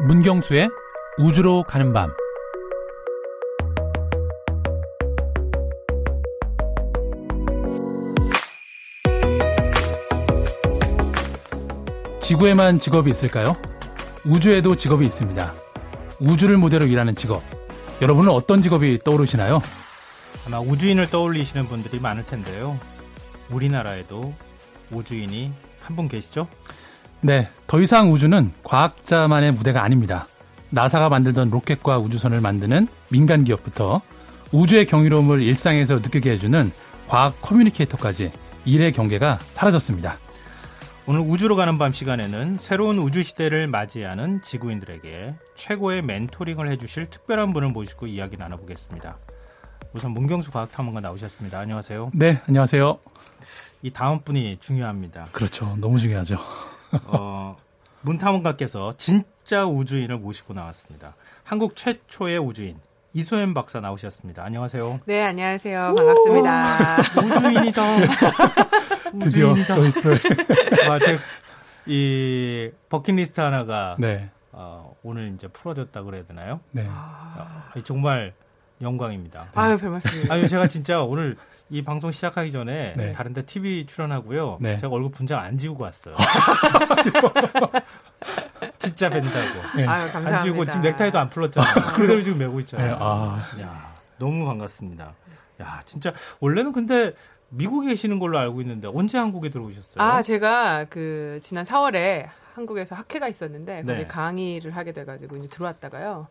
문경수의 우주로 가는 밤 지구에만 직업이 있을까요? 우주에도 직업이 있습니다. 우주를 무대로 일하는 직업. 여러분은 어떤 직업이 떠오르시나요? 아마 우주인을 떠올리시는 분들이 많을 텐데요. 우리나라에도 우주인이 한 분 계시죠? 네, 더 이상 우주는 과학자만의 무대가 아닙니다. 나사가 만들던 로켓과 우주선을 만드는 민간 기업부터 우주의 경이로움을 일상에서 느끼게 해주는 과학 커뮤니케이터까지 일의 경계가 사라졌습니다. 오늘 우주로 가는 밤 시간에는 새로운 우주 시대를 맞이하는 지구인들에게 최고의 멘토링을 해주실 특별한 분을 모시고 이야기 나눠보겠습니다. 우선 문경수 과학탐험가 나오셨습니다. 안녕하세요. 네, 안녕하세요. 이 다음 분이 중요합니다. 그렇죠. 너무 중요하죠. 어, 문탐험가께서 진짜 우주인을 모시고 나왔습니다. 한국 최초의 우주인 이소연 박사 나오셨습니다. 안녕하세요. 네, 안녕하세요. 반갑습니다. 우주인이다. 드디어 저희들 아, 제 이 버킷리스트 하나가 네, 어, 오늘 이제 풀어졌다 그래야 되나요? 네. 아, 정말 영광입니다. 아유, 별 말씀을. 아유 제가 진짜 오늘 이 방송 시작하기 전에 네. 다른데 TV 출연하고요. 네. 제가 얼굴 분장 안 지우고 왔어요. 진짜 뵌다고. 네. 아유. 안 지우고 지금 넥타이도 안 풀었잖아요. 그대로 지금 메고 네, 있잖아요. 아, 야, 너무 반갑습니다. 야, 진짜 원래는 근데 미국에 계시는 걸로 알고 있는데 언제 한국에 들어오셨어요? 아, 제가 그 지난 4월에 한국에서 학회가 있었는데 거기 네. 강의를 하게 돼가지고 이제 들어왔다가요.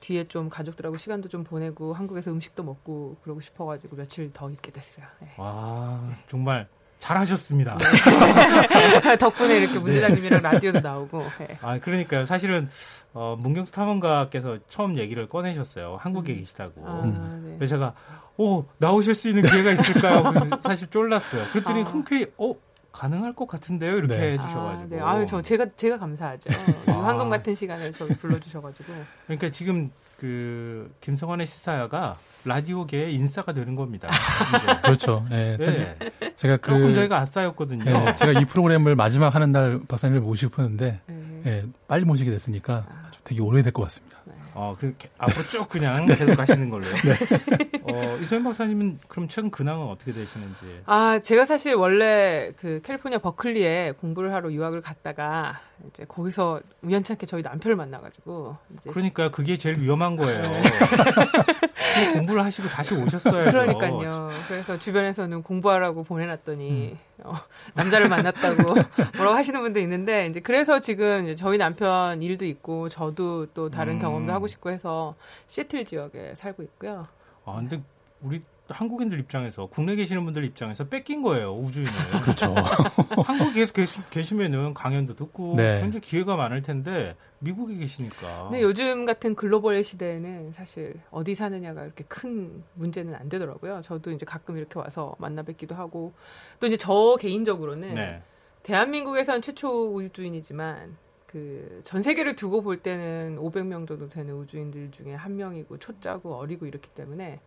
뒤에 좀 가족들하고 시간도 좀 보내고 한국에서 음식도 먹고 그러고 싶어가지고 며칠 더 있게 됐어요. 네. 와, 정말 잘하셨습니다. 덕분에 이렇게 문대장님이랑 라디오도 나오고. 네. 아, 그러니까요. 사실은 어, 문경수 탐험가께서 처음 얘기를 꺼내셨어요. 한국에 음. 계시다고. 아, 네. 그래서 제가 오 나오실 수 있는 기회가 있을까요? 사실 쫄랐어요. 그랬더니 아. 흔쾌히 어 가능할 것 같은데요 이렇게 네. 해주셔가지고. 아, 네. 아유, 저 제가 제가 감사하죠. 이 아. 황금 같은 시간을 저 불러주셔가지고. 그러니까 지금 그 김성환의 시사야가 라디오계의 인싸가 되는 겁니다. 그렇죠. 네, 이제. 사실 네. 제가 그 조금 저희가 아싸였거든요. 네, 제가 이 프로그램을 마지막 하는 날 박사님을 모시고 싶었는데 네. 예, 빨리 모시게 됐으니까 아주 되게 오래될 것 같습니다. 어, 그렇게 앞으로 쭉 그냥 계속 가시는 걸로요. 어, 이소연 박사님은 그럼 최근 근황은 어떻게 되시는지. 아, 제가 사실 원래 그 캘리포니아 버클리에 공부를 하러 유학을 갔다가 이제 거기서 우연찮게 저희 남편을 만나가지고 이제 그러니까 그게 제일 위험한 거예요. 그 공부를 하시고 다시 오셨어야죠. 그러니까요. 그래서 주변에서는 공부하라고 보내놨더니 어, 남자를 만났다고 뭐라고 하시는 분도 있는데 이제 그래서 지금 이제 저희 남편 일도 있고 저도 또 다른 음. 경험도 하고 싶고 해서 시애틀 지역에 살고 있고요. 아, 근데 우리 한국인들 입장에서 국내 계시는 분들 입장에서 뺏긴 거예요 우주인을. 그렇죠. 한국에 계속 계시, 계시면은 강연도 듣고 네. 굉장히 기회가 많을 텐데 미국에 계시니까. 근데 요즘 같은 글로벌 시대에는 사실 어디 사느냐가 이렇게 큰 문제는 안 되더라고요. 저도 이제 가끔 이렇게 와서 만나 뵙기도 하고 또 이제 저 개인적으로는 네. 대한민국에선 최초 우주인이지만 그전 세계를 두고 볼 때는 500명 정도 되는 우주인들 중에 한 명이고 초짜고 어리고 이렇기 때문에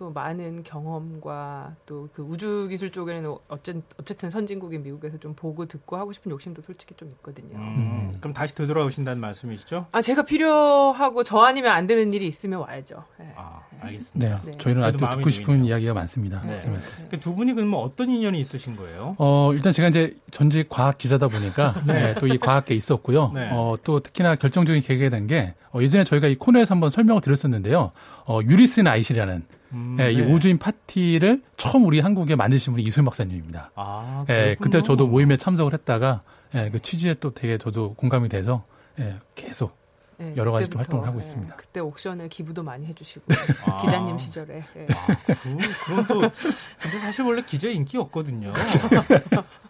또 많은 경험과 또 그 우주 기술 쪽에는 어쨌든, 어쨌든 선진국인 미국에서 좀 보고 듣고 하고 싶은 욕심도 솔직히 좀 있거든요. 음, 그럼 다시 되돌아오신다는 말씀이시죠? 아 제가 필요하고 저 아니면 안 되는 일이 있으면 와야죠. 네. 아, 네, 알겠습니다. 네. 저희는 그래도 아직도 듣고 싶은 놓이네요. 이야기가 많습니다. 네. 하지만 그두 분이 그러면 어떤 인연이 있으신 거예요? 어, 일단 제가 이제 전직 과학 기자다 보니까 네, 또이 과학계 있었고요. 네. 어, 또 특히나 결정적인 계기가 된게 어, 예전에 저희가 이 코너에서 한번 설명을 드렸었는데요. 어, 유리스 나이실이라는 음, 예, 이 네. 우주인 파티를 처음 우리 한국에 만드신 분이 이소연 박사님입니다. 아, 예. 그때 저도 모임에 참석을 했다가 예, 그 취지에 또 되게 저도 공감이 돼서 예, 계속 네, 여러 가지 그때부터, 활동을 하고 네, 있습니다. 그때 옥션에 기부도 많이 해주시고 아. 기자님 시절에 예. 아, 그, 그건 또, 근데 사실 원래 기자 인기 없거든요.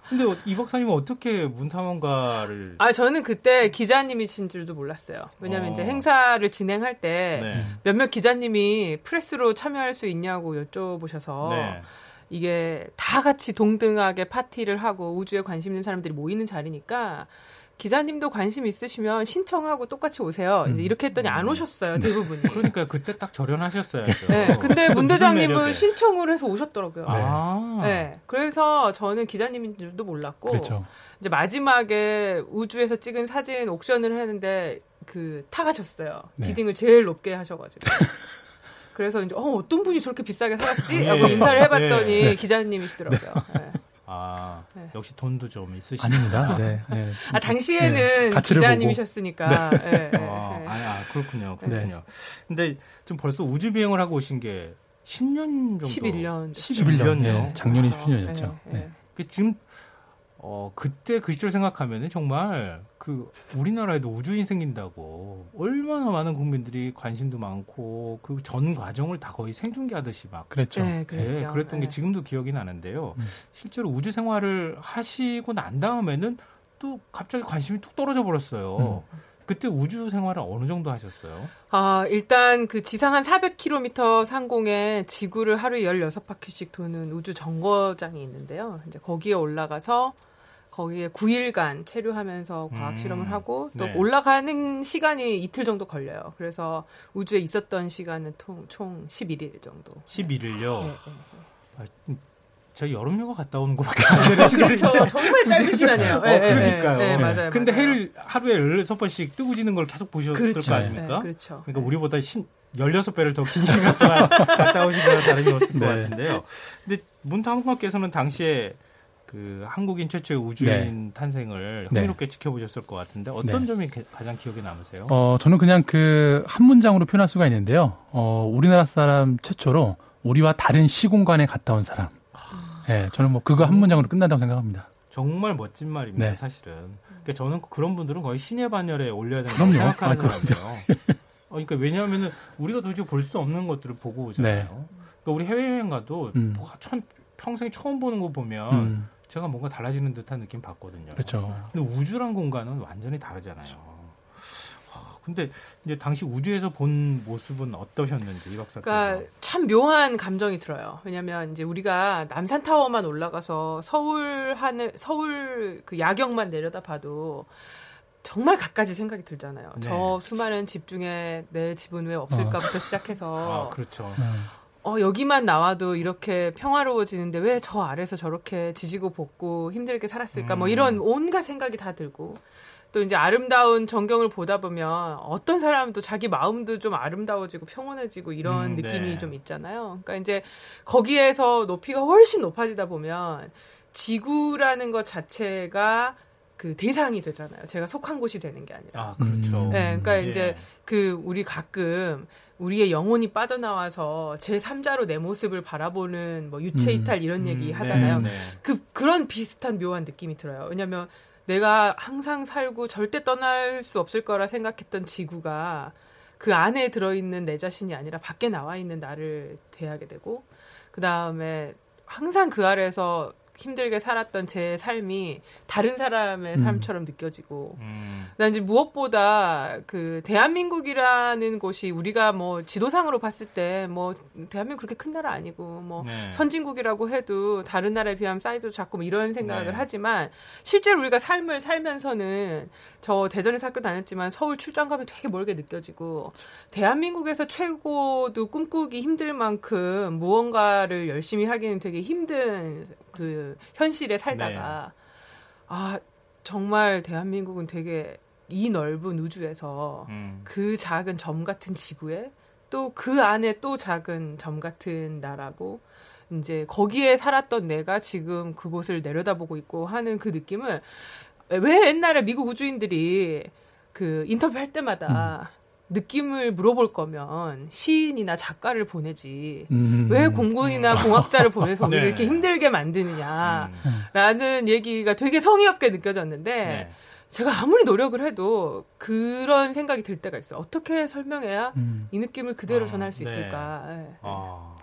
근데 이 박사님은 어떻게 문탐험가를. 아 저는 그때 기자님이신 줄도 몰랐어요. 왜냐하면 어. 이제 행사를 진행할 때 네. 몇몇 기자님이 프레스로 참여할 수 있냐고 여쭤보셔서 네. 이게 다 같이 동등하게 파티를 하고 우주에 관심 있는 사람들이 모이는 자리니까 기자님도 관심 있으시면 신청하고 똑같이 오세요. 음. 이렇게 했더니 안 오셨어요 대부분이. 그러니까 그때 딱 절연하셨어야죠. 네, 근데 또문 대장님은? 신청을 해서 오셨더라고요. 네. 아. 네. 그래서 저는 기자님인 줄도 몰랐고 그렇죠. 이제 마지막에 우주에서 찍은 사진 옥션을 하는데 그 타가셨어요. 네. 비딩을 제일 높게 하셔가지고. 그래서 이제 어, 어떤 분이 저렇게 비싸게 살았지? 예. 하고 인사를 해봤더니 예. 기자님이시더라고요. 네. 아 네. 역시 돈도 좀 있으시고. 아닙니다. 네. 네. 아 당시에는 네, 가치를 기자님이셨으니까. 예, 예, 아, 예. 아, 아, 그렇군요. 네. 그렇군요. 근데 좀 벌써 우주 비행을 하고 오신 게 10년 정도. 11년. 11년. 예, 작년이 그렇죠. 10년이었죠. 예, 네. 예. 그 지금 어 그때 그 시절 생각하면은 정말 그 우리나라에도 우주인 생긴다고 얼마나 많은 국민들이 관심도 많고 그 전 과정을 다 거의 생중계하듯이 막 그랬죠. 네, 예, 그랬죠. 그랬던 게 예. 지금도 기억이 나는데요. 음. 실제로 우주 생활을 하시고 난 다음에는 또 갑자기 관심이 툭 떨어져 버렸어요. 음. 그때 우주 생활을 어느 정도 하셨어요? 아, 일단 그 지상 한 400km 상공에 지구를 하루에 16바퀴씩 도는 우주 정거장이 있는데요. 이제 거기에 올라가서 거기에 9일간 체류하면서 과학 음, 실험을 하고 또 네. 올라가는 시간이 이틀 정도 걸려요. 그래서 우주에 있었던 시간은 통, 총 11일 정도. 11일요. 네, 네. 저 여름휴가 갔다 오는 것밖에 안 되는. 그렇죠. 정말 짧은 시간이에요. 어, 네, 네, 그러니까요. 네, 네, 맞아요. 근데 맞아요. 해를 하루에 16번씩 뜨고 지는 걸 계속 보셨을 그렇죠. 거 아닙니까? 네, 그렇죠. 그러니까 우리보다 신, 16배를 더 긴 시간 동안 갔다 오신 거나 다름이 없을 것 네. 같은데요. 근데 문탐학께서는 당시에 그 한국인 최초의 우주인 탄생을 네. 흥미롭게 지켜보셨을 것 같은데 어떤 네. 점이 게- 가장 기억에 남으세요? 어, 저는 그냥 그 한 문장으로 표현할 수가 있는데요. 어, 우리나라 사람 최초로 우리와 다른 시공간에 갔다 온 사람. 예, 저는 뭐 그거 한 문장으로 끝난다고 생각합니다. 정말 멋진 말입니다, 네. 사실은. 그러니까 저는 그런 분들은 거의 신의 반열에 올려야 된다고. 생각하는 아. 사람이에요. 어, 그러니까 왜냐하면 우리가 도저히 볼 수 없는 것들을 보고 오잖아요. 네. 그러니까 우리 해외여행 가도 음. 뭐 천- 평생 처음 보는 거 보면 음, 제가 뭔가 달라지는 듯한 느낌 받거든요. 그렇죠. 근데 우주란 공간은 완전히 다르잖아요. 아, 근데 이제 당시 우주에서 본 모습은 어떠셨는지 이 박사께서. 그러니까 참 묘한 감정이 들어요. 왜냐면 이제 우리가 남산 타워만 올라가서 서울 하늘 서울 그 야경만 내려다 봐도 정말 갖가지 생각이 들잖아요. 네. 저 수많은 집 중에 내 집은 왜 없을까부터 시작해서 아, 그렇죠. 음, 어, 여기만 나와도 이렇게 평화로워지는데 왜 저 아래서 저렇게 지지고 볶고 힘들게 살았을까? 뭐 음. 이런 온갖 생각이 다 들고 또 이제 아름다운 전경을 보다 보면 어떤 사람도 자기 마음도 좀 아름다워지고 평온해지고 이런 음, 느낌이 네. 좀 있잖아요. 그러니까 이제 거기에서 높이가 훨씬 높아지다 보면 지구라는 것 자체가 그 대상이 되잖아요. 제가 속한 곳이 되는 게 아니라. 아, 그렇죠. 음. 네, 그러니까 예. 이제 그 우리 가끔 우리의 영혼이 빠져나와서 제 3자로 내 모습을 바라보는 뭐 유체 음. 이탈 이런 얘기 음, 하잖아요. 네, 네. 그 그런 비슷한 묘한 느낌이 들어요. 왜냐면 내가 항상 살고 절대 떠날 수 없을 거라 생각했던 지구가 그 안에 들어 있는 내 자신이 아니라 밖에 나와 있는 나를 대하게 되고 그다음에 항상 그 아래에서 힘들게 살았던 제 삶이 다른 사람의 음. 삶처럼 느껴지고 음, 난 이제 무엇보다 그 대한민국이라는 곳이 우리가 뭐 지도상으로 봤을 때 뭐 대한민국 그렇게 큰 나라 아니고 뭐 네. 선진국이라고 해도 다른 나라에 비하면 사이즈도 작고 뭐 이런 생각을 네. 하지만 실제로 우리가 삶을 살면서는 저 대전에서 학교 다녔지만 서울 출장 가면 되게 멀게 느껴지고 대한민국에서 최고도 꿈꾸기 힘들 만큼 무언가를 열심히 하기는 되게 힘든 그 현실에 살다가 네. 아 정말 대한민국은 되게 이 넓은 우주에서 음, 그 작은 점 같은 지구에 또 그 안에 또 작은 점 같은 나라고 이제 거기에 살았던 내가 지금 그곳을 내려다보고 있고 하는 그 느낌을 왜 옛날에 미국 우주인들이 그 인터뷰할 때마다 느낌을 물어볼 거면 시인이나 작가를 보내지 음. 왜 공군이나 공학자를 보내서 우리를 네. 이렇게 힘들게 만드느냐라는 음, 얘기가 되게 성의 없게 느껴졌는데 네. 제가 아무리 노력을 해도 그런 생각이 들 때가 있어요. 어떻게 설명해야 음. 이 느낌을 그대로 아, 전할 수 네. 있을까? 예. 아,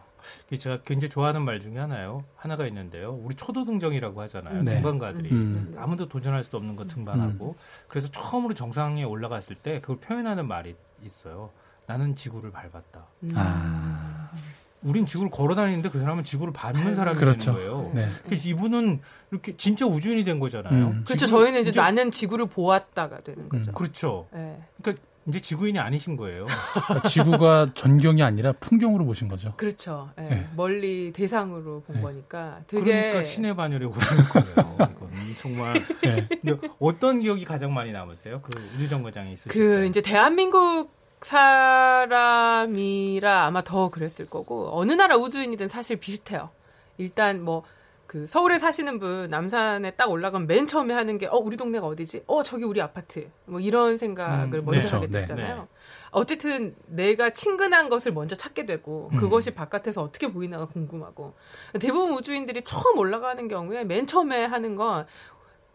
제가 굉장히 좋아하는 말 중에 하나요. 하나가 있는데요. 우리 초도등정이라고 하잖아요. 네. 등반가들이 음. 아무도 도전할 수 없는 거 등반하고 그래서 처음으로 정상에 올라갔을 때 그걸 표현하는 말이 있어요. 나는 지구를 밟았다. 음. 아, 우린 지구를 걸어 다니는데 그 사람은 지구를 밟는 사람이 그렇죠. 되는 거예요. 네. 그래서 이분은 이렇게 진짜 우주인이 된 거잖아요. 음. 그렇죠. 저희는 이제 나는 지구를 보았다가 되는 거죠. 그렇죠. 예. 그러니까 이제 지구인이 아니신 거예요. 그러니까 지구가 전경이 아니라 풍경으로 보신 거죠. 그렇죠. 네. 네. 멀리 대상으로 본 네. 거니까 되게 그러니까 신의 반열에 오르는 거예요. 이건 정말 네. 근데 어떤 기억이 가장 많이 남으세요? 그 우주정거장에 있으실 그 때. 이제 대한민국 사람이라 아마 더 그랬을 거고 어느 나라 우주인이든 사실 비슷해요. 일단 뭐 그 서울에 사시는 분 남산에 딱 올라가면 맨 처음에 하는 게 어 우리 동네가 어디지? 어 저기 우리 아파트. 뭐 이런 생각을 음, 먼저 그렇죠. 하게 네. 되잖아요. 네. 어쨌든 내가 친근한 것을 먼저 찾게 되고 음. 그것이 바깥에서 어떻게 보이나가 궁금하고 대부분 우주인들이 처음 올라가는 경우에 맨 처음에 하는 건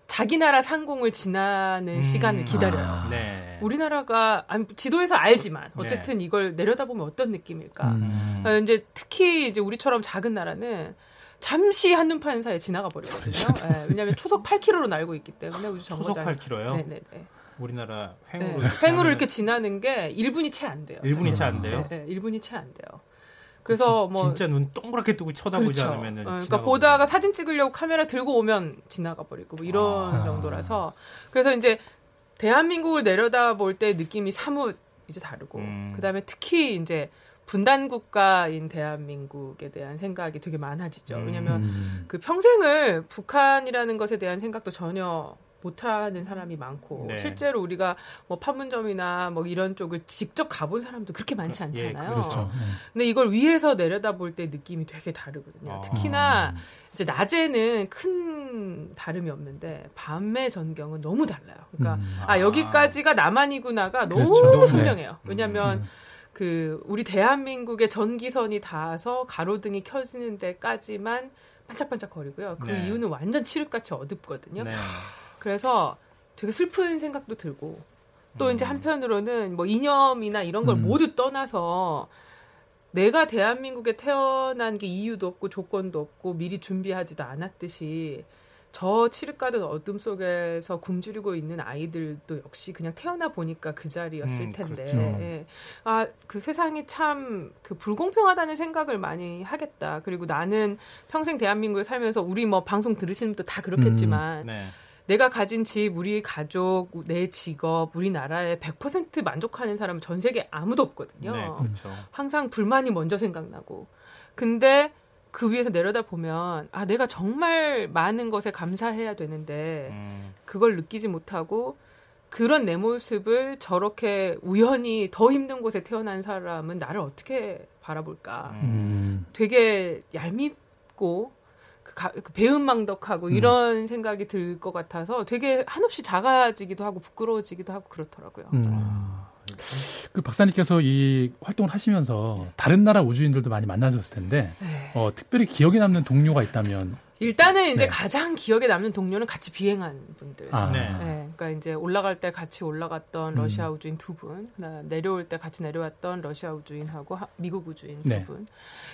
자기 나라 상공을 지나는 음. 시간을 기다려요. 아. 네. 우리나라가 아니, 지도에서 알지만 어쨌든 이걸 내려다보면 어떤 느낌일까? 음. 어, 이제 특히 이제 우리처럼 작은 나라는 잠시 한눈 파는 사이에 지나가 버리거든요. 예, 왜냐하면 초속 8km로 날고 있기 때문에 우주 초속 정거장 8km요? 네네네. 우리나라 네. 횡으로 횡으로 이렇게 지나는 게 1분이 채 안 돼요. 1분이 채 안. 돼요? 네, 네, 1분이 채 안 돼요. 그래서 진- 뭐 진짜 눈 동그랗게 뜨고 쳐다보지 그렇죠. 않으면 어, 그러니까 보다가 사진 찍으려고 카메라 들고 오면 지나가 버리고 뭐 이런 아. 정도라서 그래서 이제 대한민국을 내려다 볼 때 느낌이 사뭇 이제 다르고 음. 그다음에 특히 이제 분단 국가인 대한민국에 대한 생각이 되게 많아지죠. 음. 왜냐하면 음. 그 평생을 북한이라는 것에 대한 생각도 전혀 못하는 사람이 많고 네. 실제로 우리가 뭐 판문점이나 뭐 이런 쪽을 직접 가본 사람도 그렇게 많지 예, 않잖아요. 그렇죠. 네. 근데 이걸 위에서 내려다볼 때 느낌이 되게 다르거든요. 아. 특히나 이제 낮에는 큰 다름이 없는데 밤의 전경은 너무 달라요. 그러니까 음. 아, 여기까지가 남한이구나가 너무 그렇죠. 네. 선명해요. 왜냐하면 음. 그 우리 대한민국의 전기선이 닿아서 가로등이 켜지는 데까지만 반짝반짝 거리고요. 그 네. 이유는 완전 칠흑같이 어둡거든요. 네. 그래서 되게 슬픈 생각도 들고 또 음. 이제 한편으로는 뭐 이념이나 이런 걸 음. 모두 떠나서 내가 대한민국에 태어난 게 이유도 없고 조건도 없고 미리 준비하지도 않았듯이 저 칠흑가든 어둠 속에서 굶주리고 있는 아이들도 역시 그냥 태어나 보니까 그 자리였을 음, 텐데 그렇죠. 예. 아그 세상이 참 그 불공평하다는 생각을 많이 하겠다 그리고 나는 평생 대한민국에 살면서 우리 뭐 방송 들으시는 분도 다 그렇겠지만 네. 내가 가진 집, 우리 가족, 내 직업, 우리나라에 100% 만족하는 사람은 전 세계 아무도 없거든요. 네, 그렇죠. 항상 불만이 먼저 생각나고. 근데 그 위에서 내려다 보면 아 내가 정말 많은 것에 감사해야 되는데 음. 그걸 느끼지 못하고 그런 내 모습을 저렇게 우연히 더 힘든 곳에 태어난 사람은 나를 어떻게 바라볼까? 음. 음. 되게 얄밉고 그, 가- 그 배은망덕하고 음. 이런 생각이 들 것 같아서 되게 한없이 작아지기도 하고 부끄러워지기도 하고 그렇더라고요. 음. 그 박사님께서 이 활동을 하시면서 다른 나라 우주인들도 많이 만나셨을 텐데 네. 어, 특별히 기억에 남는 동료가 있다면 일단은 이제 네. 가장 기억에 남는 동료는 같이 비행한 분들. 아, 네. 네, 그러니까 이제 올라갈 때 같이 올라갔던 음. 러시아 우주인 두 분, 그다음 내려올 때 같이 내려왔던 러시아 우주인하고 하- 미국 우주인 네. 두 분.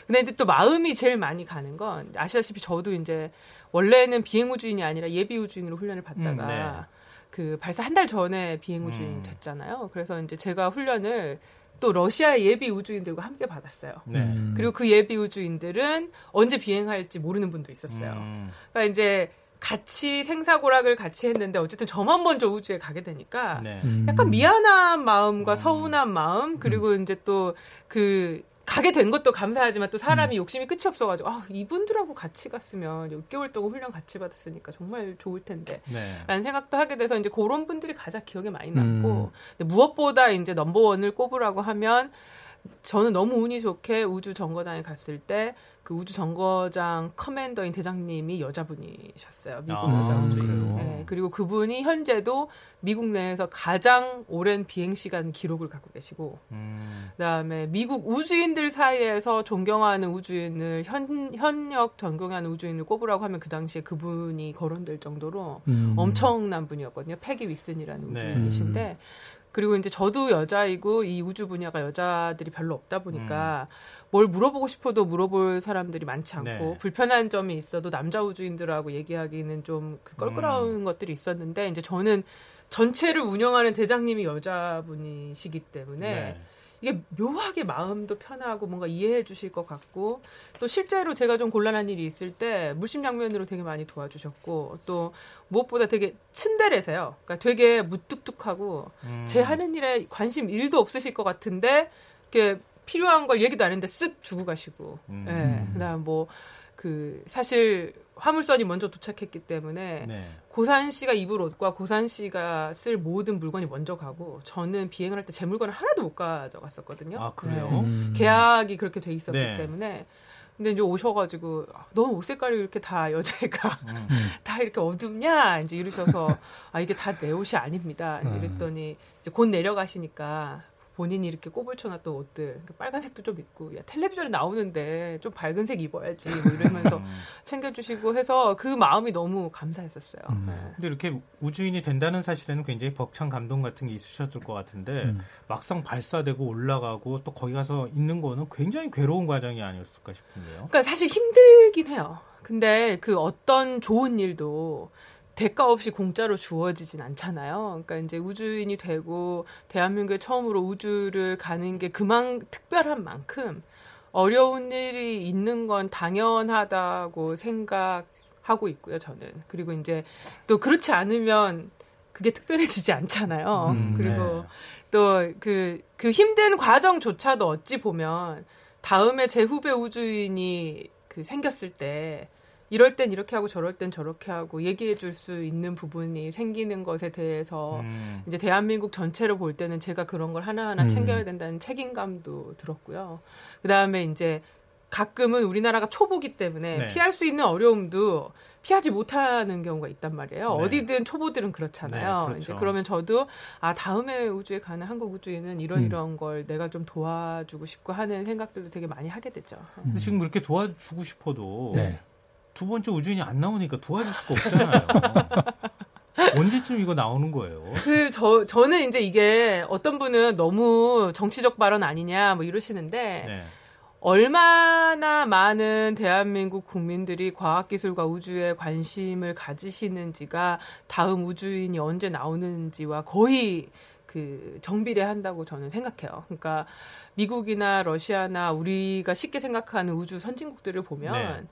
근데 이제 또 마음이 제일 많이 가는 건 아시다시피 저도 이제 원래는 비행 우주인이 아니라 예비 우주인으로 훈련을 받다가 음, 네. 그 발사 한 달 전에 비행 우주인 음. 됐잖아요. 그래서 이제 제가 훈련을 또 러시아의 예비 우주인들과 함께 받았어요. 네. 음. 그리고 그 예비 우주인들은 언제 비행할지 모르는 분도 있었어요. 음. 그러니까 이제 같이 생사고락을 같이 했는데 어쨌든 저만 먼저 우주에 가게 되니까 네. 음. 약간 미안한 마음과 음. 서운한 마음 그리고 이제 또 그 가게 된 것도 감사하지만 또 사람이 욕심이 끝이 없어가지고 아 이분들하고 같이 갔으면 6개월 동안 훈련 같이 받았으니까 정말 좋을 텐데 네. 라는 생각도 하게 돼서 이제 그런 분들이 가장 기억에 많이 남고 음. 무엇보다 이제 넘버원을 꼽으라고 하면 저는 너무 운이 좋게 우주 정거장에 갔을 때 그 우주 정거장 commander인 대장님이 여자분이셨어요. 미국 아, 여자 우주인. 그래요? 네, 그리고 그분이 현재도 미국 내에서 가장 오랜 비행 시간 기록을 갖고 계시고 음. 그다음에 미국 우주인들 사이에서 존경하는 우주인을 현 현역 존경하는 우주인을 꼽으라고 하면 그 당시에 그분이 거론될 정도로 음. 엄청난 분이었거든요. 페기 윗슨이라는 네. 우주인이신데 그리고 이제 저도 여자이고 이 우주 분야가 여자들이 별로 없다 보니까 뭘 물어보고 싶어도 물어볼 사람들이 많지 않고 네. 불편한 점이 있어도 남자 우주인들하고 얘기하기는 좀 그 껄끄러운 것들이 있었는데 이제 저는 전체를 운영하는 대장님이 여자분이시기 때문에 네. 이게 묘하게 마음도 편하고 뭔가 이해해 주실 것 같고 또 실제로 제가 좀 곤란한 일이 있을 때 물심양면으로 되게 많이 도와주셨고 또 무엇보다 되게 친데레세요. 그러니까 되게 무뚝뚝하고 음. 제 하는 일에 관심 일도 없으실 것 같은데 이렇게 필요한 걸 얘기도 안 했는데 쓱 주고 가시고. 음. 예. 그다음 뭐 그 사실 화물선이 먼저 도착했기 때문에 네. 고산 씨가 입을 옷과 고산 씨가 쓸 모든 물건이 먼저 가고 저는 비행을 할 때 제 물건을 하나도 못 가져갔었거든요. 아 그래요? 네. 음. 계약이 그렇게 돼 있었기 네. 때문에 근데 이제 오셔가지고 너무 옷 색깔이 이렇게 다 여자애가 음. 다 이렇게 어둡냐 이제 이러셔서 아 이게 다 내 옷이 아닙니다. 음. 이랬더니 이제 곧 내려가시니까 본인이 이렇게 꼽을 쳐놨던 옷들 그러니까 빨간색도 좀 있고 야 텔레비전에 나오는데 좀 밝은 색 입어야지 뭐 이러면서 음. 챙겨주시고 해서 그 마음이 너무 감사했었어요. 음. 네. 근데 이렇게 우주인이 된다는 사실에는 굉장히 벅찬 감동 같은 게 있으셨을 것 같은데 음. 막상 발사되고 올라가고 또 거기 가서 있는 거는 굉장히 괴로운 과정이 아니었을까 싶은데요. 그러니까 사실 힘들긴 해요. 근데 그 어떤 좋은 일도 대가 없이 공짜로 주어지진 않잖아요. 그러니까 이제 우주인이 되고 대한민국에 처음으로 우주를 가는 게 그만 특별한 만큼 어려운 일이 있는 건 당연하다고 생각하고 있고요, 저는. 그리고 이제 또 그렇지 않으면 그게 특별해지지 않잖아요. 음, 그리고 네. 또그 그 힘든 과정조차도 어찌 보면 다음에 제 후배 우주인이 그 생겼을 때 이럴 땐 이렇게 하고 저럴 땐 저렇게 하고 얘기해 줄 수 있는 부분이 생기는 것에 대해서 음. 이제 대한민국 전체로 볼 때는 제가 그런 걸 하나하나 음. 챙겨야 된다는 책임감도 들었고요. 그다음에 이제 가끔은 우리나라가 초보기 때문에 네. 피할 수 있는 어려움도 피하지 못하는 경우가 있단 말이에요. 네. 어디든 초보들은 그렇잖아요. 네, 그렇죠. 이제 그러면 저도 아 다음에 우주에 가는 한국 우주인은 이런 음. 이런 걸 내가 좀 도와주고 싶고 하는 생각들도 되게 많이 하게 되죠. 음. 지금 그렇게 도와주고 싶어도 네. 두 번째 우주인이 안 나오니까 도와줄 수가 없잖아요. 언제쯤 이거 나오는 거예요? 그, 저, 저는 이제 이게 어떤 분은 너무 정치적 발언 아니냐, 뭐 이러시는데, 네. 얼마나 많은 대한민국 국민들이 과학기술과 우주에 관심을 가지시는지가 다음 우주인이 언제 나오는지와 거의 그 정비례한다고 저는 생각해요. 그러니까 미국이나 러시아나 우리가 쉽게 생각하는 우주 선진국들을 보면 네.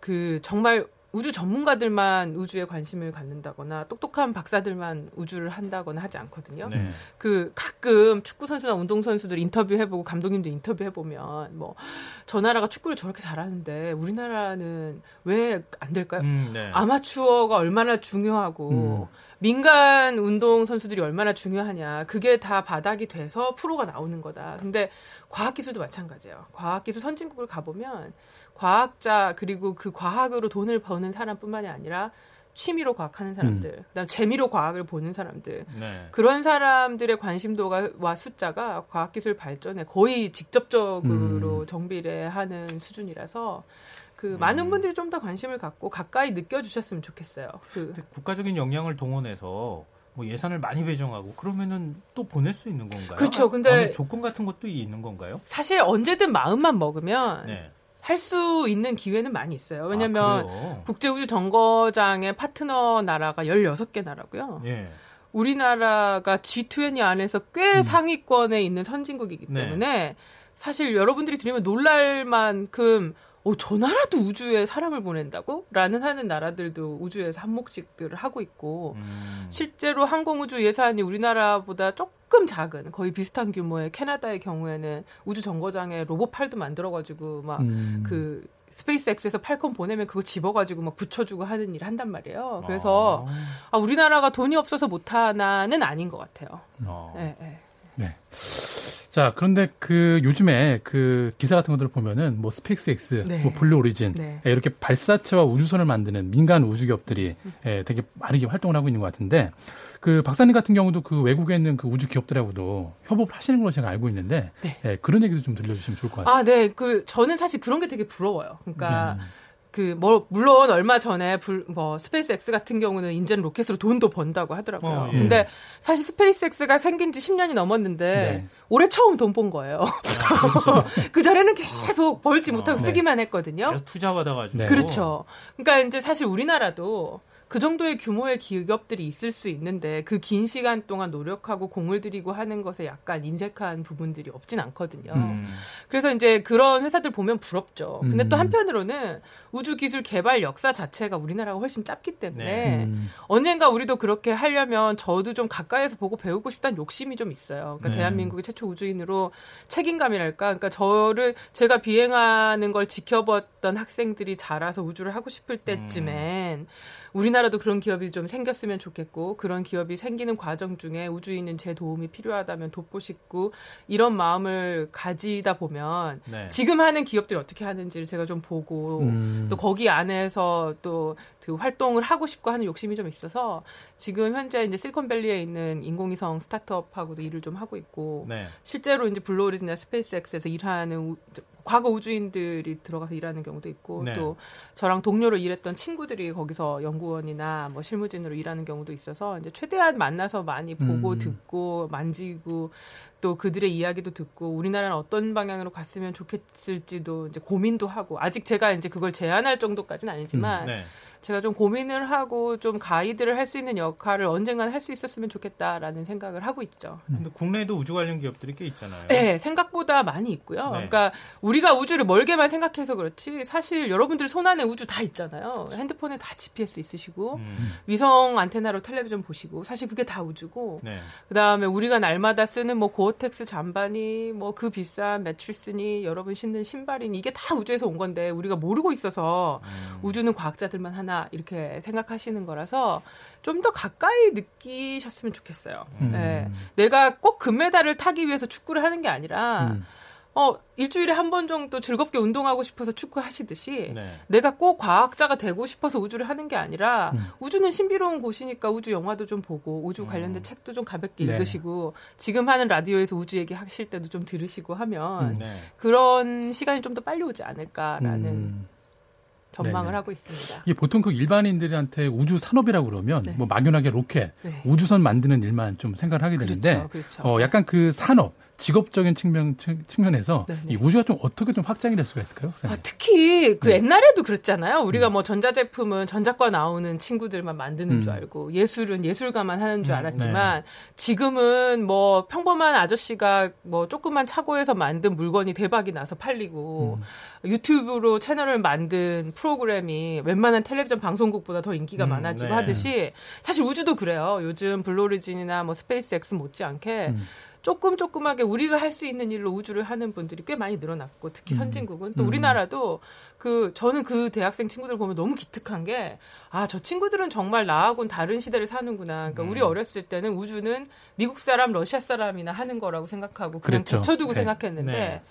그 정말 우주 전문가들만 우주에 관심을 갖는다거나 똑똑한 박사들만 우주를 한다거나 하지 않거든요. 네. 그 가끔 축구 선수나 운동 선수들 인터뷰 해 보고 감독님도 인터뷰 해 보면 뭐 저 나라가 축구를 저렇게 잘하는데 우리나라는 왜 안 될까요? 음, 네. 아마추어가 얼마나 중요하고 음. 민간 운동 선수들이 얼마나 중요하냐. 그게 다 바닥이 돼서 프로가 나오는 거다. 근데 과학기술도 마찬가지예요. 과학기술 선진국을 가보면 과학자 그리고 그 과학으로 돈을 버는 사람뿐만이 아니라 취미로 과학하는 사람들, 음. 그다음 재미로 과학을 보는 사람들, 네. 그런 사람들의 관심도가 와 숫자가 과학기술 발전에 거의 직접적으로 음. 정비례하는 수준이라서 그 음. 많은 분들이 좀 더 관심을 갖고 가까이 느껴주셨으면 좋겠어요. 그 국가적인 역량을 동원해서 뭐 예산을 많이 배정하고 그러면은 또 보낼 수 있는 건가요? 그렇죠. 근데 조건 같은 것도 있는 건가요? 사실 언제든 마음만 먹으면. 네. 할 수 있는 기회는 많이 있어요. 왜냐하면 아, 국제우주정거장의 파트너 나라가 16개 나라고요. 예. 우리나라가 G20 안에서 꽤 음. 상위권에 있는 선진국이기 네. 때문에 네. 사실 여러분들이 들으면 놀랄 만큼 어, 저 나라도 우주에 사람을 보낸다고? 라는 하는 나라들도 우주에서 한몫씩들을 하고 있고, 음. 실제로 항공우주 예산이 우리나라보다 조금 작은, 거의 비슷한 규모의 캐나다의 경우에는 우주 정거장에 로봇팔도 만들어가지고, 막, 음. 그, 스페이스X에서 팔콘 보내면 그거 집어가지고 막 붙여주고 하는 일을 한단 말이에요. 그래서, 아. 아, 우리나라가 돈이 없어서 못하나는 아닌 것 같아요. 아. 네, 네. 네. 자, 그런데 그 요즘에 그 기사 같은 것들을 보면은 뭐 스페이스X, 네. 뭐 블루 오리진 네. 예, 이렇게 발사체와 우주선을 만드는 민간 우주 기업들이 예, 되게 많이 활동을 하고 있는 것 같은데 그 박사님 같은 경우도 그 외국에 있는 그 우주 기업들하고도 협업을 하시는 걸로 제가 알고 있는데 네. 예, 그런 얘기도 좀 들려주시면 좋을 것 같아요. 아, 네. 그 저는 사실 그런 게 되게 부러워요. 그러니까 음. 그 뭐 물론 얼마 전에 불, 뭐 스페이스X 같은 경우는 인제는 로켓으로 돈도 번다고 하더라고요. 어, 예. 근데 사실 스페이스X가 생긴 지 10년이 넘었는데 네. 올해 처음 돈 번 거예요. 아, 그렇죠. 그 전에는 계속 벌지 못하고 어, 쓰기만 했거든요. 계속 투자 받아가지고. 네. 그렇죠. 그러니까 이제 사실 우리나라도 그 정도의 규모의 기업들이 있을 수 있는데 그 긴 시간 동안 노력하고 공을 들이고 하는 것에 약간 인색한 부분들이 없진 않거든요. 음. 그래서 이제 그런 회사들 보면 부럽죠. 근데 음. 또 한편으로는 우주 기술 개발 역사 자체가 우리나라가 훨씬 짧기 때문에 네. 음. 언젠가 우리도 그렇게 하려면 저도 좀 가까이에서 보고 배우고 싶다는 욕심이 좀 있어요. 그러니까 네. 대한민국의 최초 우주인으로 책임감이랄까. 그러니까 저를 제가 비행하는 걸 지켜봤던 학생들이 자라서 우주를 하고 싶을 때쯤엔 음. 우리나라도 그런 기업이 좀 생겼으면 좋겠고 그런 기업이 생기는 과정 중에 우주인은 제 도움이 필요하다면 돕고 싶고 이런 마음을 가지다 보면 네. 지금 하는 기업들이 어떻게 하는지를 제가 좀 보고 음. 또 거기 안에서 또 그 활동을 하고 싶고 하는 욕심이 좀 있어서 지금 현재 이제 실리콘밸리에 있는 인공위성 스타트업하고도 일을 좀 하고 있고 네. 실제로 이제 블루오리진이나 스페이스X에서 일하는 우, 과거 우주인들이 들어가서 일하는 경우도 있고 네. 또 저랑 동료로 일했던 친구들이 거기서 연구원이나 뭐 실무진으로 일하는 경우도 있어서 이제 최대한 만나서 많이 보고 음. 듣고 만지고 또 그들의 이야기도 듣고 우리나라는 어떤 방향으로 갔으면 좋겠을지도 이제 고민도 하고 아직 제가 이제 그걸 제안할 정도까지는 아니지만 음. 네. 제가 좀 고민을 하고 좀 가이드를 할 수 있는 역할을 언젠간 할 수 있었으면 좋겠다라는 생각을 하고 있죠. 음. 근데 국내에도 우주 관련 기업들이 꽤 있잖아요. 네, 생각보다 많이 있고요. 네. 그러니까 우리가 우주를 멀게만 생각해서 그렇지 사실 여러분들 손안에 우주 다 있잖아요. 핸드폰에 다 GPS 있으시고 음. 위성 안테나로 텔레비전 보시고 사실 그게 다 우주고 네. 그다음에 우리가 날마다 쓰는 뭐 고어텍스 잠바니 뭐 그 비싼 매트리스니 여러분 신는 신발이니 이게 다 우주에서 온 건데 우리가 모르고 있어서 음. 우주는 과학자들만 하나 않나 이렇게 생각하시는 거라서 좀 더 가까이 느끼셨으면 좋겠어요. 음. 네. 내가 꼭 금메달을 타기 위해서 축구를 하는 게 아니라 음. 어, 일주일에 한 번 정도 즐겁게 운동하고 싶어서 축구 하시듯이 네. 내가 꼭 과학자가 되고 싶어서 우주를 하는 게 아니라 음. 우주는 신비로운 곳이니까 우주 영화도 좀 보고 우주 관련된 음. 책도 좀 가볍게 네. 읽으시고 지금 하는 라디오에서 우주 얘기 하실 때도 좀 들으시고 하면 음. 네. 그런 시간이 좀 더 빨리 오지 않을까라는 음. 전망을 네네. 하고 있습니다. 이 보통 그 일반인들한테 우주 산업이라고 그러면 네. 뭐 막연하게 로켓, 네. 우주선 만드는 일만 좀 생각을 하게 되는데 그렇죠, 그렇죠. 어, 약간 그 산업 직업적인 측면 측면에서 네네. 이 우주가 좀 어떻게 좀 확장이 될 수가 있을까요? 아, 특히 그 네. 옛날에도 그랬잖아요. 우리가 음. 뭐 전자제품은 전자과 나오는 친구들만 만드는 음. 줄 알고 예술은 예술가만 하는 줄 음, 알았지만 네. 지금은 뭐 평범한 아저씨가 뭐 조그만 차고에서 만든 물건이 대박이 나서 팔리고 음. 유튜브로 채널을 만든 프로그램이 웬만한 텔레비전 방송국보다 더 인기가 음, 많아지고 네. 하듯이 사실 우주도 그래요. 요즘 블루오리진이나 뭐 스페이스X 못지않게 음. 조금 조금하게 우리가 할 수 있는 일로 우주를 하는 분들이 꽤 많이 늘어났고 특히 음. 선진국은 또 음. 우리나라도 그 저는 그 대학생 친구들 보면 너무 기특한 게 아 저 친구들은 정말 나하고는 다른 시대를 사는구나. 그러니까 음. 우리 어렸을 때는 우주는 미국 사람, 러시아 사람이나 하는 거라고 생각하고 그냥 그렇죠. 붙여두고 네. 생각했는데 네.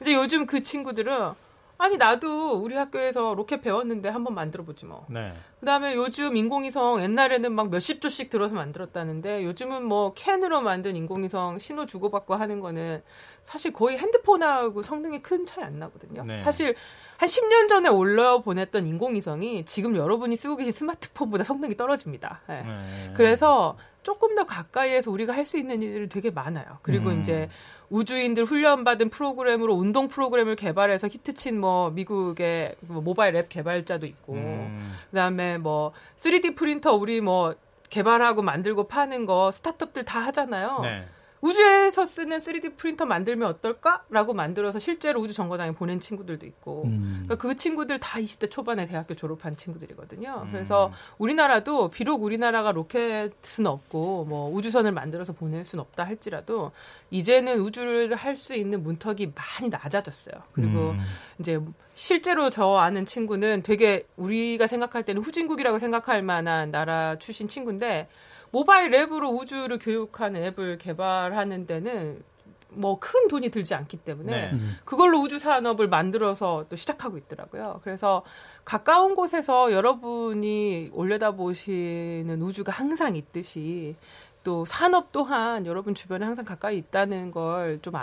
이제 요즘 그 친구들은 아니 나도 우리 학교에서 로켓 배웠는데 한번 만들어 보지 뭐. 네. 그다음에 요즘 인공위성 옛날에는 막 몇십 조씩 들어서 만들었다는데 요즘은 뭐 캔으로 만든 인공위성 신호 주고받고 하는 거는 사실 거의 핸드폰하고 성능이 큰 차이 안 나거든요. 네. 사실 한 10년 전에 올려 보냈던 인공위성이 지금 여러분이 쓰고 계신 스마트폰보다 성능이 떨어집니다. 네. 네. 그래서 조금 더 가까이에서 우리가 할 수 있는 일들이 되게 많아요. 그리고 음. 이제 우주인들 훈련받은 프로그램으로 운동 프로그램을 개발해서 히트친 뭐 미국의 뭐 모바일 앱 개발자도 있고 음. 그다음에 뭐 3D 프린터 우리 뭐 개발하고 만들고 파는 거 스타트업들 다 하잖아요. 네. 우주에서 쓰는 3D 프린터 만들면 어떨까라고 만들어서 실제로 우주 정거장에 보낸 친구들도 있고 음. 그러니까 그 친구들 다 20대 초반에 대학교 졸업한 친구들이거든요. 음. 그래서 우리나라도 비록 우리나라가 로켓은 없고 뭐 우주선을 만들어서 보낼 수는 없다 할지라도 이제는 우주를 할 수 있는 문턱이 많이 낮아졌어요. 그리고 음. 이제 실제로 저 아는 친구는 되게 우리가 생각할 때는 후진국이라고 생각할 만한 나라 출신 친구인데 모바일 앱으로 우주를 교육하는 앱을 개발하는 데는 뭐 큰 돈이 들지 않기 때문에 네. 음. 그걸로 우주 산업을 만들어서 또 시작하고 있더라고요. 그래서 가까운 곳에서 여러분이 올려다 보시는 우주가 항상 있듯이 또 산업 또한 여러분 주변에 항상 가까이 있다는 걸 좀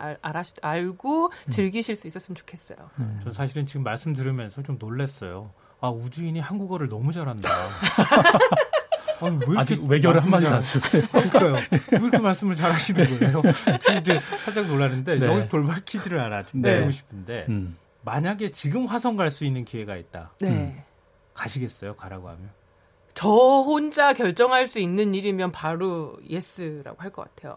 알고 음. 즐기실 수 있었으면 좋겠어요. 음. 전 사실은 지금 말씀 들으면서 좀 놀랐어요. 아 우주인이 한국어를 너무 잘한다. 아니, 왜 아직 외계어를 한마디 안 쓰세요. 그러니까요. 왜 이렇게 말씀을 잘 하시는 거예요? 지금 이제 살짝 놀랐는데 네. 여기서 돌발 퀴즈를 하나 좀 네. 내고 싶은데 음. 만약에 지금 화성 갈 수 있는 기회가 있다. 네. 가시겠어요? 가라고 하면? 저 혼자 결정할 수 있는 일이면 바로 yes라고 할 것 같아요.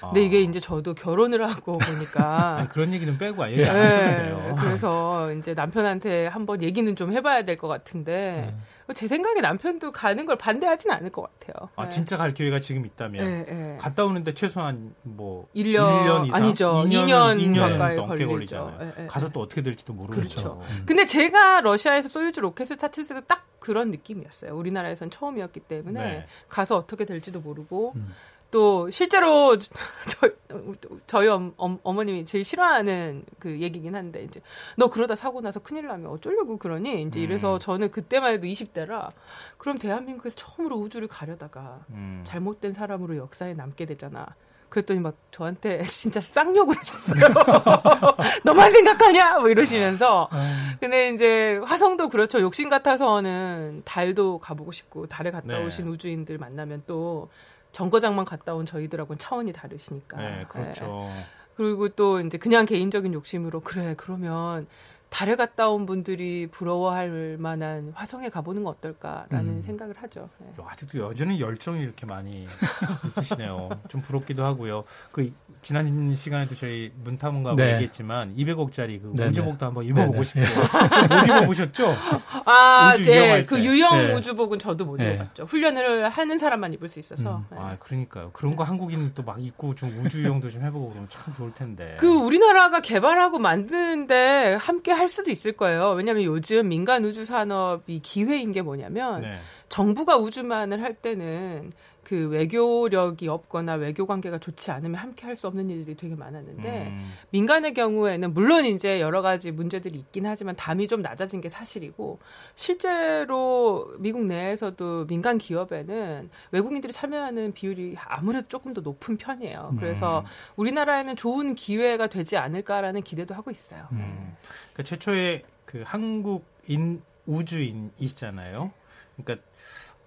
근데 이게 이제 저도 결혼을 하고 보니까 아니, 그런 얘기는 빼고 얘기 안 하셔도 네, 돼요. 그래서 이제 남편한테 한번 얘기는 좀 해봐야 될 것 같은데 제 생각에 남편도 가는 걸 반대하진 않을 것 같아요. 아 네. 진짜 갈 기회가 지금 있다면 네, 네. 갔다 오는데 최소한 뭐 1년, 1년 이상 아니죠. 2년, 2년 2년 가까이 넘게 걸리죠. 걸리잖아요. 예, 예, 가서 예. 또 어떻게 될지도 모르죠. 그렇죠. 근데 제가 러시아에서 소유주 로켓을 타칠 때도 딱 그런 느낌이었어요. 우리나라에선 처음이었기 때문에 네. 가서 어떻게 될지도 모르고 음. 또 실제로 저, 저희 엄, 어머님이 제일 싫어하는 그 얘기긴 한데 이제 너 그러다 사고 나서 큰일 나면 어쩌려고 그러니 이제 이래서 음. 저는 그때만 해도 20대라 그럼 대한민국에서 처음으로 우주를 가려다가 음. 잘못된 사람으로 역사에 남게 되잖아. 그랬더니 막 저한테 진짜 쌍욕을 하셨어요. 너만 생각하냐? 뭐 이러시면서. 근데 이제 화성도 그렇죠. 욕심 같아서는 달도 가보고 싶고 달에 갔다 네. 오신 우주인들 만나면 또 정거장만 갔다 온 저희들하고는 차원이 다르시니까. 네, 그렇죠. 네. 그리고 또 이제 그냥 개인적인 욕심으로 그래 그러면 달에 갔다 온 분들이 부러워할 만한 화성에 가보는 거 어떨까라는 음. 생각을 하죠. 네. 아직도 여전히 열정이 이렇게 많이 있으시네요. 좀 부럽기도 하고요. 그 지난 시간에도 저희 문탐험가 네. 얘기했지만 200억짜리 그 네, 우주복도 한번 입어보고 네, 싶고 못 입어보셨죠? 아, 이용할 그 때. 유형 네. 우주복은 저도 못 네. 입어봤죠. 훈련을 하는 사람만 입을 수 있어서. 음. 네. 아, 그러니까요. 그런 거 한국인 또 막 입고 좀 우주용도 좀 해보고 그러면 참 좋을 텐데. 그 우리나라가 개발하고 만드는데 함께 할 수도 있을 거예요. 왜냐하면 요즘 민간 우주 산업이 기회인 게 뭐냐면 네. 정부가 우주만을 할 때는 그 외교력이 없거나 외교 관계가 좋지 않으면 함께 할 수 없는 일들이 되게 많았는데 음, 민간의 경우에는 물론 이제 여러 가지 문제들이 있긴 하지만 담이 좀 낮아진 게 사실이고 실제로 미국 내에서도 민간 기업에는 외국인들이 참여하는 비율이 아무래도 조금 더 높은 편이에요. 그래서 음. 우리나라에는 좋은 기회가 되지 않을까라는 기대도 하고 있어요. 음. 그러니까 최초의 그 한국인 우주인이시잖아요. 그러니까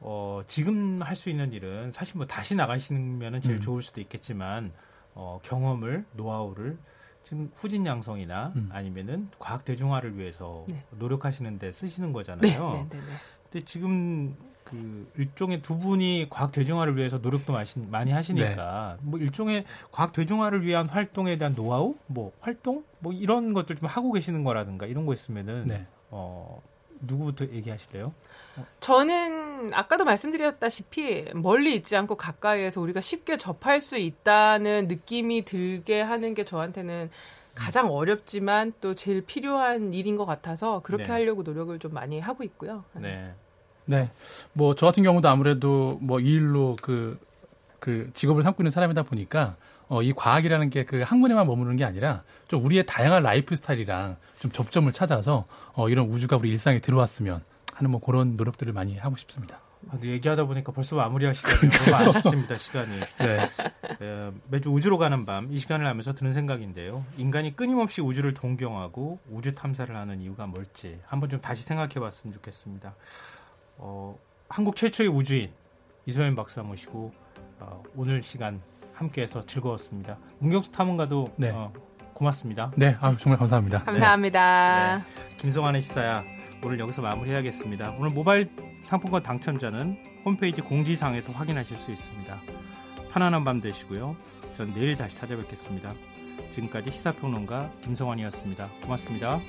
어, 지금 할 수 있는 일은 사실 뭐 다시 나가시면은 제일 음. 좋을 수도 있겠지만 어, 경험을 노하우를 지금 후진 양성이나 음. 아니면은 과학 대중화를 위해서 네. 노력하시는데 쓰시는 네, 거잖아요. 네, 네, 네. 근데 지금 그 일종의 두 분이 과학 대중화를 위해서 노력도 마시, 많이 하시니까 네. 뭐 일종의 과학 대중화를 위한 활동에 대한 노하우, 뭐 활동, 뭐 이런 것들 좀 하고 계시는 거라든가 이런 거 있으면은 네. 어 누구부터 얘기하실래요? 저는 아까도 말씀드렸다시피 멀리 있지 않고 가까이에서 우리가 쉽게 접할 수 있다는 느낌이 들게 하는 게 저한테는 가장 어렵지만 또 제일 필요한 일인 것 같아서 그렇게 네. 하려고 노력을 좀 많이 하고 있고요. 네. 네. 뭐 저 같은 경우도 아무래도 뭐 이 일로 그, 그 직업을 삼고 있는 사람이다 보니까 어, 이 과학이라는 게 그 학문에만 머무르는 게 아니라 좀 우리의 다양한 라이프 스타일이랑 좀 접점을 찾아서 어, 이런 우주가 우리 일상에 들어왔으면 하는 뭐 그런 노력들을 많이 하고 싶습니다. 아, 얘기하다 보니까 벌써 마무리할 시간이 너무 아쉽습니다. 시간이. 네. 에, 매주 우주로 가는 밤 이 시간을 하면서 드는 생각인데요. 인간이 끊임없이 우주를 동경하고 우주 탐사를 하는 이유가 뭘지 한번 좀 다시 생각해봤으면 좋겠습니다. 어, 한국 최초의 우주인 이소연 박사 모시고 어, 오늘 시간 함께해서 즐거웠습니다. 문경수 탐험가도 네. 어, 고맙습니다. 네. 아, 정말 감사합니다. 감사합니다. 김성환의 시사야 오늘 여기서 마무리해야겠습니다. 오늘 모바일 상품권 당첨자는 홈페이지 공지사항에서 확인하실 수 있습니다. 편안한 밤 되시고요. 전 내일 다시 찾아뵙겠습니다. 지금까지 시사평론가 김성환이었습니다. 고맙습니다.